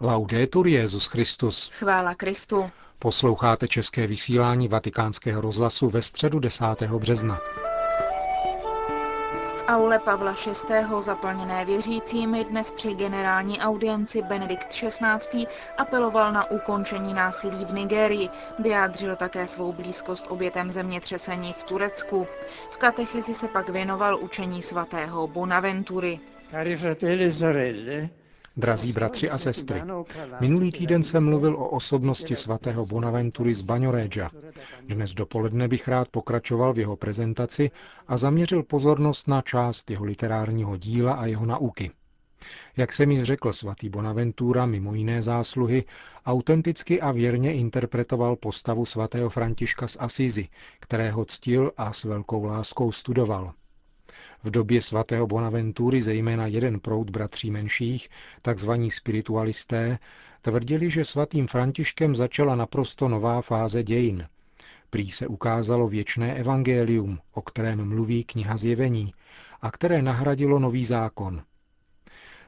Laudetur Jezus Christus. Chvála Kristu. Posloucháte české vysílání Vatikánského rozhlasu ve středu 10. března. V aule Pavla VI. zaplněné věřícími dnes při generální audienci Benedikt XVI. apeloval na ukončení násilí v Nigérii. Vyjádřil také svou blízkost obětem zemětřesení v Turecku. V katechezi se pak věnoval učení svatého Bonaventury. Cari fratelli e sorelle, Drazí bratři a sestry, minulý týden jsem mluvil o osobnosti svatého Bonaventury z Baňorédža. Dnes dopoledne bych rád pokračoval v jeho prezentaci a zaměřil pozornost na část jeho literárního díla a jeho nauky. Jak jsem již řekl, svatý Bonaventura mimo jiné zásluhy autenticky a věrně interpretoval postavu svatého Františka z Asízy, kterého ctil a s velkou láskou studoval. V době svatého Bonaventury zejména jeden proud bratří menších, takzvaní spiritualisté, tvrdili, že svatým Františkem začala naprosto nová fáze dějin. Prý se ukázalo věčné evangelium, o kterém mluví kniha Zjevení, a které nahradilo nový zákon.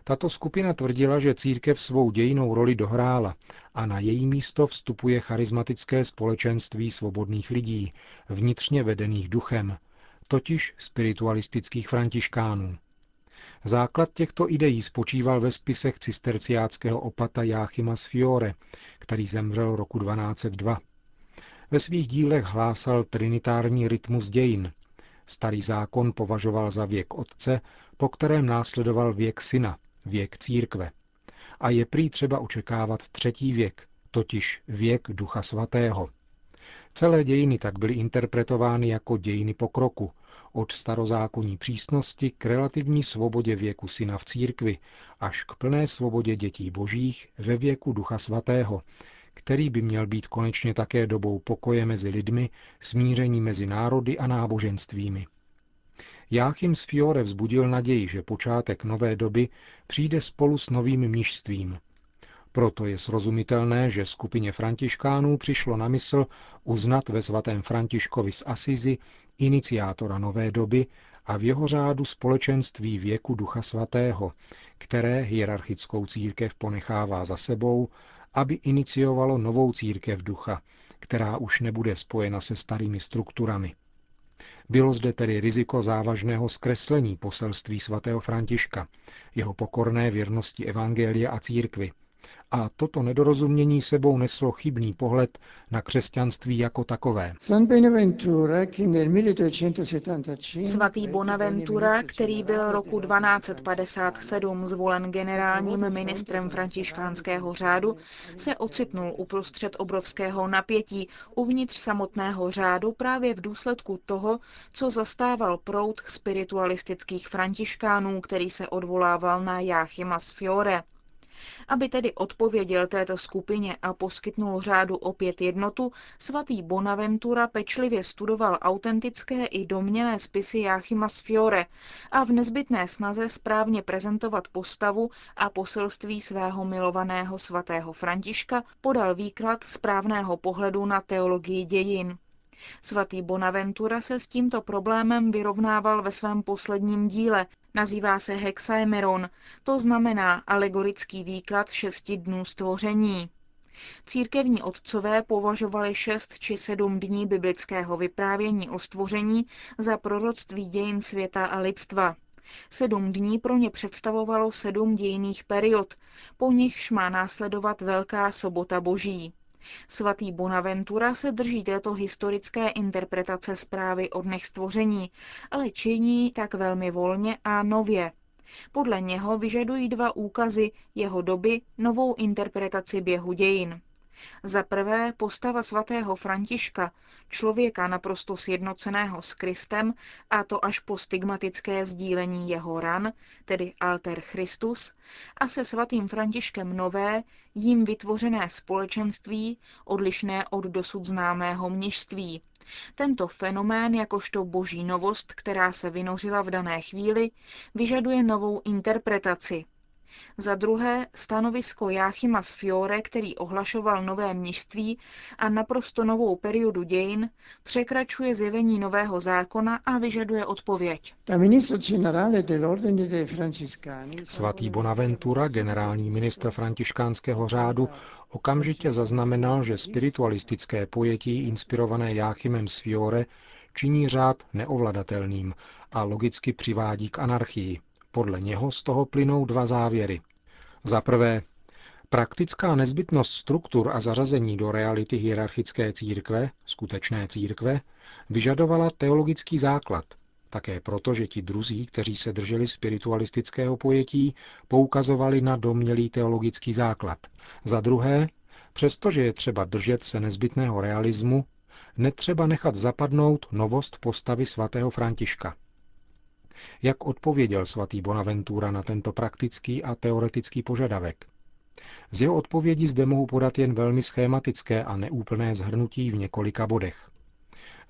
Tato skupina tvrdila, že církev svou dějinou roli dohrála a na její místo vstupuje charismatické společenství svobodných lidí, vnitřně vedených duchem, totiž spiritualistických františkánů. Základ těchto ideí spočíval ve spisech cisterciáckého opata Jáchyma z Fiore, který zemřel roku 1202. Ve svých dílech hlásal trinitární rytmus dějin. Starý zákon považoval za věk otce, po kterém následoval věk syna, věk církve. A je prý třeba očekávat třetí věk, totiž věk ducha svatého. Celé dějiny tak byly interpretovány jako dějiny pokroku, od starozákonní přísnosti k relativní svobodě věku syna v církvi až k plné svobodě dětí božích ve věku ducha svatého, který by měl být konečně také dobou pokoje mezi lidmi, smíření mezi národy a náboženstvími. Jáchym z Fiore vzbudil naději, že počátek nové doby přijde spolu s novým mnižstvím, proto je srozumitelné, že skupině františkánů přišlo na mysl uznat ve svatém Františkovi z Asizi iniciátora nové doby a v jeho řádu společenství věku Ducha Svatého, které hierarchickou církev ponechává za sebou, aby iniciovalo novou církev ducha, která už nebude spojena se starými strukturami. Bylo zde tedy riziko závažného zkreslení poselství svatého Františka, jeho pokorné věrnosti evangelia a církvy – a toto nedorozumění sebou neslo chybný pohled na křesťanství jako takové. Svatý Bonaventura, který byl roku 1257 zvolen generálním ministrem františkánského řádu, se ocitnul uprostřed obrovského napětí uvnitř samotného řádu právě v důsledku toho, co zastával proud spiritualistických františkánů, který se odvolával na Jáchyma z Fiore. Aby tedy odpověděl této skupině a poskytnul řádu opět jednotu, svatý Bonaventura pečlivě studoval autentické i domněné spisy Jáchyma z Fiore a v nezbytné snaze správně prezentovat postavu a poselství svého milovaného svatého Františka podal výklad správného pohledu na teologii dějin. Svatý Bonaventura se s tímto problémem vyrovnával ve svém posledním díle. Nazývá se Hexaemeron, to znamená alegorický výklad šesti dnů stvoření. Církevní otcové považovali šest či sedm dní biblického vyprávění o stvoření za proroctví dějin světa a lidstva. Sedm dní pro ně představovalo sedm dějných period, po nichž má následovat Velká sobota boží. Svatý Bonaventura se drží této historické interpretace zprávy o dnech stvoření, ale činí tak velmi volně a nově. Podle něho vyžadují dva úkazy jeho doby novou interpretaci běhu dějin. Za prvé postava svatého Františka, člověka naprosto sjednoceného s Kristem, a to až po stigmatické sdílení jeho ran, tedy alter Christus, a se svatým Františkem nové, jím vytvořené společenství, odlišné od dosud známého mnižství. Tento fenomén, jakožto boží novost, která se vynořila v dané chvíli, vyžaduje novou interpretaci – Za druhé stanovisko Jáchyma z Fiore, který ohlašoval nové mnižství a naprosto novou periodu dějin, překračuje zjevení nového zákona a vyžaduje odpověď. Svatý Bonaventura, generální ministr františkánského řádu, okamžitě zaznamenal, že spiritualistické pojetí inspirované Jáchymem z Fiore činí řád neovladatelným a logicky přivádí k anarchii. Podle něho z toho plynou dva závěry. Za prvé, praktická nezbytnost struktur a zařazení do reality hierarchické církve, skutečné církve, vyžadovala teologický základ, také proto, že ti druzí, kteří se drželi spiritualistického pojetí, poukazovali na domělý teologický základ. Za druhé, přestože je třeba držet se nezbytného realismu, netřeba nechat zapadnout novost postavy svatého Františka. Jak odpověděl svatý Bonaventura na tento praktický a teoretický požadavek? Z jeho odpovědi zde mohu podat jen velmi schématické a neúplné zhrnutí v několika bodech.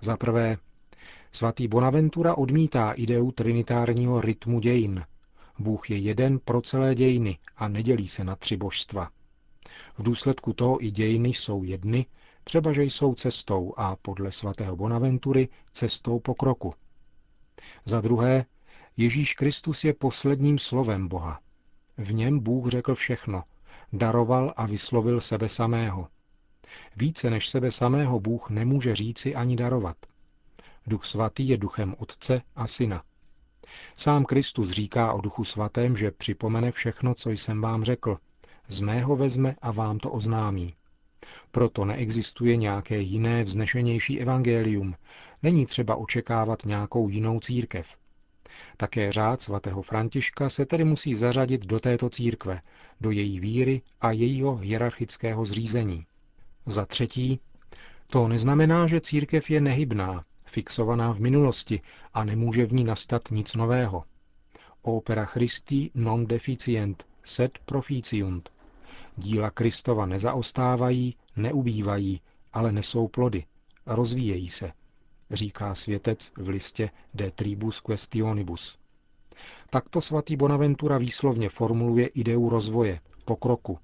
Za prvé, svatý Bonaventura odmítá ideu trinitárního rytmu dějin. Bůh je jeden pro celé dějiny a nedělí se na tři božstva. V důsledku toho i dějiny jsou jedny, třeba že jsou cestou a podle svatého Bonaventury cestou pokroku. Za druhé, Ježíš Kristus je posledním slovem Boha. V něm Bůh řekl všechno, daroval a vyslovil sebe samého. Více než sebe samého Bůh nemůže říci ani darovat. Duch svatý je duchem Otce a Syna. Sám Kristus říká o Duchu svatém, že připomene všechno, co jsem vám řekl. Z mého vezme a vám to oznámí. Proto neexistuje nějaké jiné vznešenější evangelium. Není třeba očekávat nějakou jinou církev. Také řád svatého Františka se tedy musí zařadit do této církve, do její víry a jejího hierarchického zřízení. Za třetí, to neznamená, že církev je nehybná, fixovaná v minulosti a nemůže v ní nastat nic nového. Opera Christi non deficient, sed proficiunt. Díla Kristova nezaostávají, neubývají, ale nesou plody, rozvíjejí se – říká světec v listě De Tribus Questionibus. Takto svatý Bonaventura výslovně formuluje ideu rozvoje, pokroku,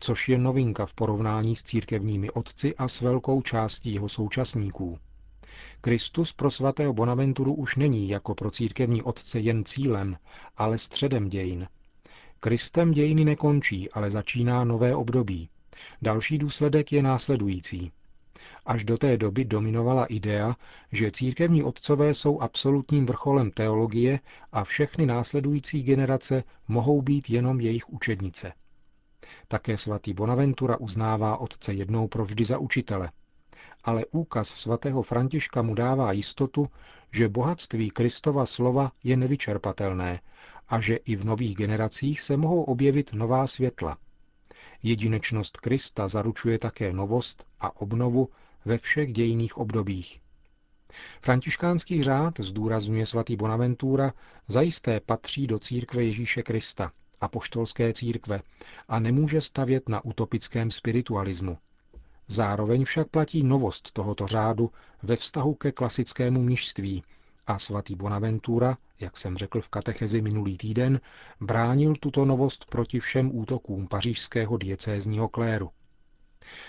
což je novinka v porovnání s církevními otci a s velkou částí jeho současníků. Kristus pro svatého Bonaventuru už není jako pro církevní otce jen cílem, ale středem dějin. Kristem dějiny nekončí, ale začíná nové období. Další důsledek je následující. Až do té doby dominovala idea, že církevní otcové jsou absolutním vrcholem teologie a všechny následující generace mohou být jenom jejich učednice. Také svatý Bonaventura uznává otce jednou provždy za učitele. Ale úkaz svatého Františka mu dává jistotu, že bohatství Kristova slova je nevyčerpatelné a že i v nových generacích se mohou objevit nová světla. Jedinečnost Krista zaručuje také novost a obnovu ve všech dějných obdobích. Františkánský řád, zdůrazňuje svatý Bonaventura, zajisté patří do církve Ježíše Krista, apoštolské církve, a nemůže stavět na utopickém spiritualismu. Zároveň však platí novost tohoto řádu ve vztahu ke klasickému mnižství a svatý Bonaventura, jak jsem řekl v katechezi minulý týden, bránil tuto novost proti všem útokům pařížského diecézního kléru.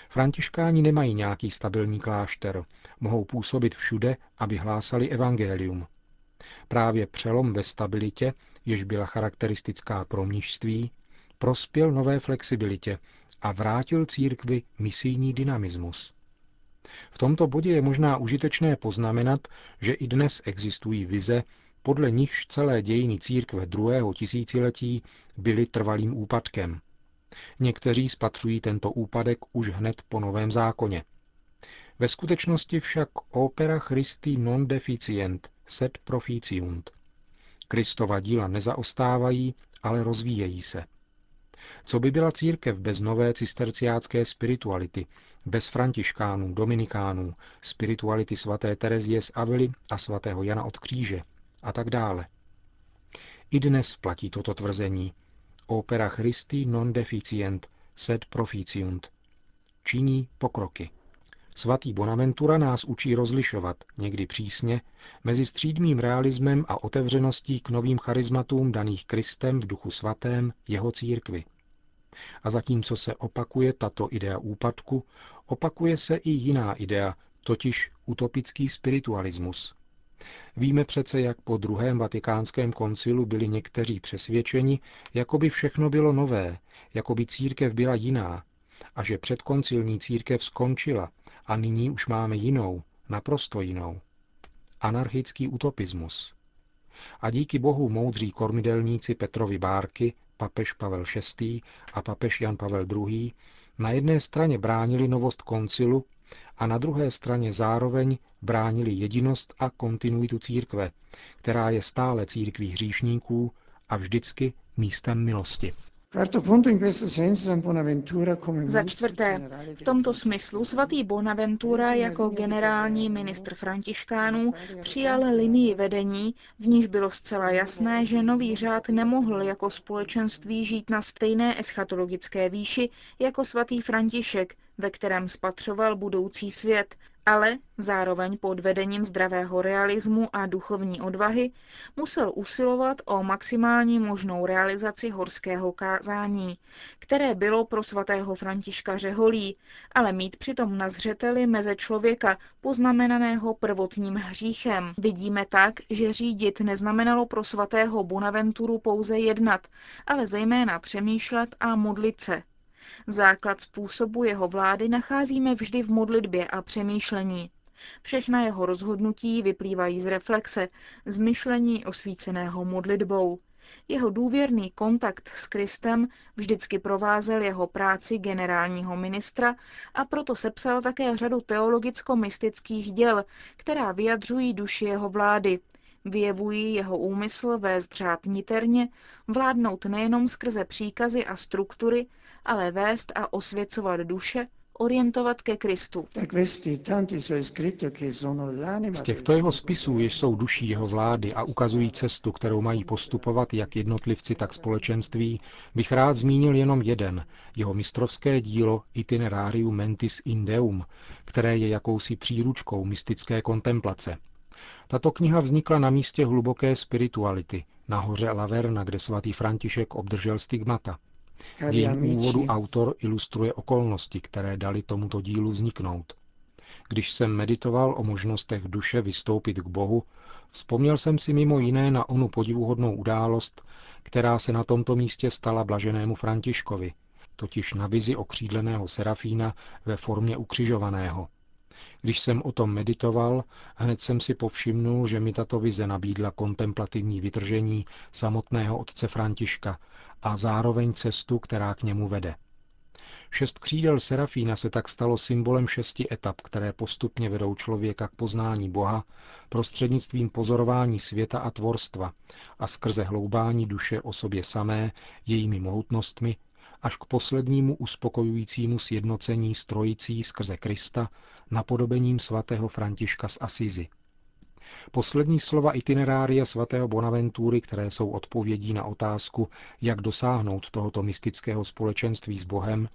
Františkáni nemají nějaký stabilní klášter, mohou působit všude, aby hlásali evangelium. Právě přelom ve stabilitě, jež byla charakteristická pro mnižství, prospěl nové flexibilitě a vrátil církvi misijní dynamismus. V tomto bodě je možná užitečné poznamenat, že i dnes existují vize, podle nichž celé dějiny církve druhého tisíciletí byly trvalým úpadkem. Někteří spatřují tento úpadek už hned po novém zákoně. Ve skutečnosti však opera Christi non deficient, sed proficiunt. Kristova díla nezaostávají, ale rozvíjejí se. Co by byla církev bez nové cisterciácké spirituality, bez františkánů, dominikánů, spirituality svaté Terezie z Avily a svatého Jana od kříže a tak dále. I dnes platí toto tvrzení, opera Christi non deficient, sed proficiunt. Činí pokroky. Svatý Bonaventura nás učí rozlišovat, někdy přísně, mezi střídmým realismem a otevřeností k novým charizmatům daných Kristem v duchu svatém jeho církvi. A zatímco se opakuje tato idea úpadku, opakuje se i jiná idea, totiž utopický spiritualismus. Víme přece, jak po druhém vatikánském koncilu byli někteří přesvědčeni, jako by všechno bylo nové, jako by církev byla jiná, a že předkoncilní církev skončila a nyní už máme jinou, naprosto jinou. Anarchický utopismus. A díky bohu moudří kormidelníci Petrovi Bárky, papež Pavel VI. a papež Jan Pavel II. na jedné straně bránili novost koncilu a na druhé straně zároveň bránili jedinost a kontinuitu církve, která je stále církví hříšníků a vždycky místem milosti. Za čtvrté, v tomto smyslu svatý Bonaventura jako generální ministr františkánů přijal linii vedení, v níž bylo zcela jasné, že nový řád nemohl jako společenství žít na stejné eschatologické výši jako svatý František, ve kterém spatřoval budoucí svět, ale zároveň pod vedením zdravého realismu a duchovní odvahy musel usilovat o maximální možnou realizaci horského kázání, které bylo pro svatého Františka řeholí, ale mít přitom na zřeteli meze člověka poznamenaného prvotním hříchem. Vidíme tak, že řídit neznamenalo pro svatého Bonaventuru pouze jednat, ale zejména přemýšlet a modlit se, Základ způsobu jeho vlády nacházíme vždy v modlitbě a přemýšlení. Všechna jeho rozhodnutí vyplývají z reflexe, z myšlení osvíceného modlitbou. Jeho důvěrný kontakt s Kristem vždycky provázel jeho práci generálního ministra a proto sepsal také řadu teologicko-mystických děl, která vyjadřují duši jeho vlády, Vyjevují jeho úmysl vést řád niterně, vládnout nejenom skrze příkazy a struktury, ale vést a osvěcovat duše, orientovat ke Kristu. Z těchto jeho spisů, jež jsou duší jeho vlády a ukazují cestu, kterou mají postupovat jak jednotlivci, tak společenství, bych rád zmínil jenom jeden, jeho mistrovské dílo Itinerarium Mentis in Deum, které je jakousi příručkou mystické kontemplace. Tato kniha vznikla na místě hluboké spirituality, na hoře Laverna, kde svatý František obdržel stigmata. V jejím úvodu autor ilustruje okolnosti, které dali tomuto dílu vzniknout. Když jsem meditoval o možnostech duše vystoupit k Bohu, vzpomněl jsem si mimo jiné na onu podivuhodnou událost, která se na tomto místě stala blaženému Františkovi, totiž na vizi okřídleného serafína ve formě ukřižovaného – když jsem o tom meditoval, hned jsem si povšimnul, že mi tato vize nabídla kontemplativní vytržení samotného otce Františka a zároveň cestu, která k němu vede. Šest křídel Serafína se tak stalo symbolem šesti etap, které postupně vedou člověka k poznání Boha prostřednictvím pozorování světa a tvorstva a skrze hloubání duše o sobě samé, jejími mohutnostmi, až k poslednímu uspokojujícímu sjednocení strojicí skrze Krista napodobením svatého Františka z Asizi. Poslední slova itinerária svatého Bonaventury, které jsou odpovědí na otázku, jak dosáhnout tohoto mystického společenství s Bohem,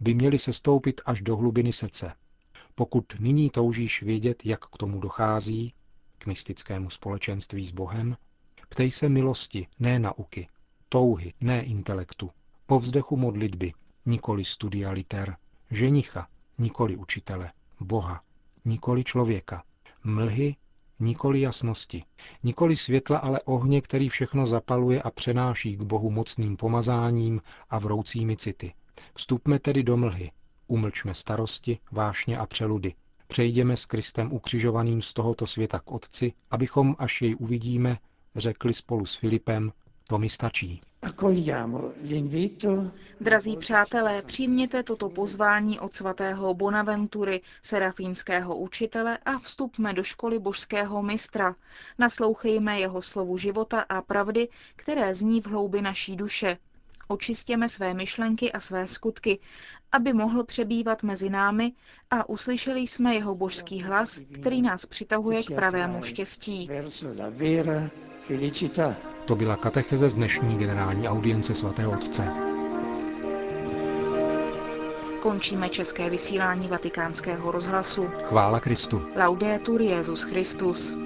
by měly se stoupit až do hlubiny srdce. Pokud nyní toužíš vědět, jak k tomu dochází, k mystickému společenství s Bohem, ptej se milosti, ne nauky, touhy, ne intelektu, povzdechu modlitby, nikoli studia liter, ženicha, nikoli učitele, Boha, nikoli člověka, mlhy, nikoli jasnosti, nikoli světla, ale ohně, který všechno zapaluje a přenáší k Bohu mocným pomazáním a vroucími city. Vstupme tedy do mlhy, umlčme starosti, vášně a přeludy, přejdeme s Kristem ukřižovaným z tohoto světa k Otci, abychom, až jej uvidíme, řekli spolu s Filipem, to mi stačí. Drazí přátelé, přijměte toto pozvání od svatého Bonaventury, serafínského učitele a vstupme do školy božského mistra. Naslouchejme jeho slovu života a pravdy, které zní v hloubi naší duše. Očistěme své myšlenky a své skutky, aby mohl přebývat mezi námi a uslyšeli jsme jeho božský hlas, který nás přitahuje k pravému štěstí. To byla katecheze z dnešní generální audience svatého otce. Končíme české vysílání vatikánského rozhlasu. Chvála Kristu. Laudetur Jezus Christus.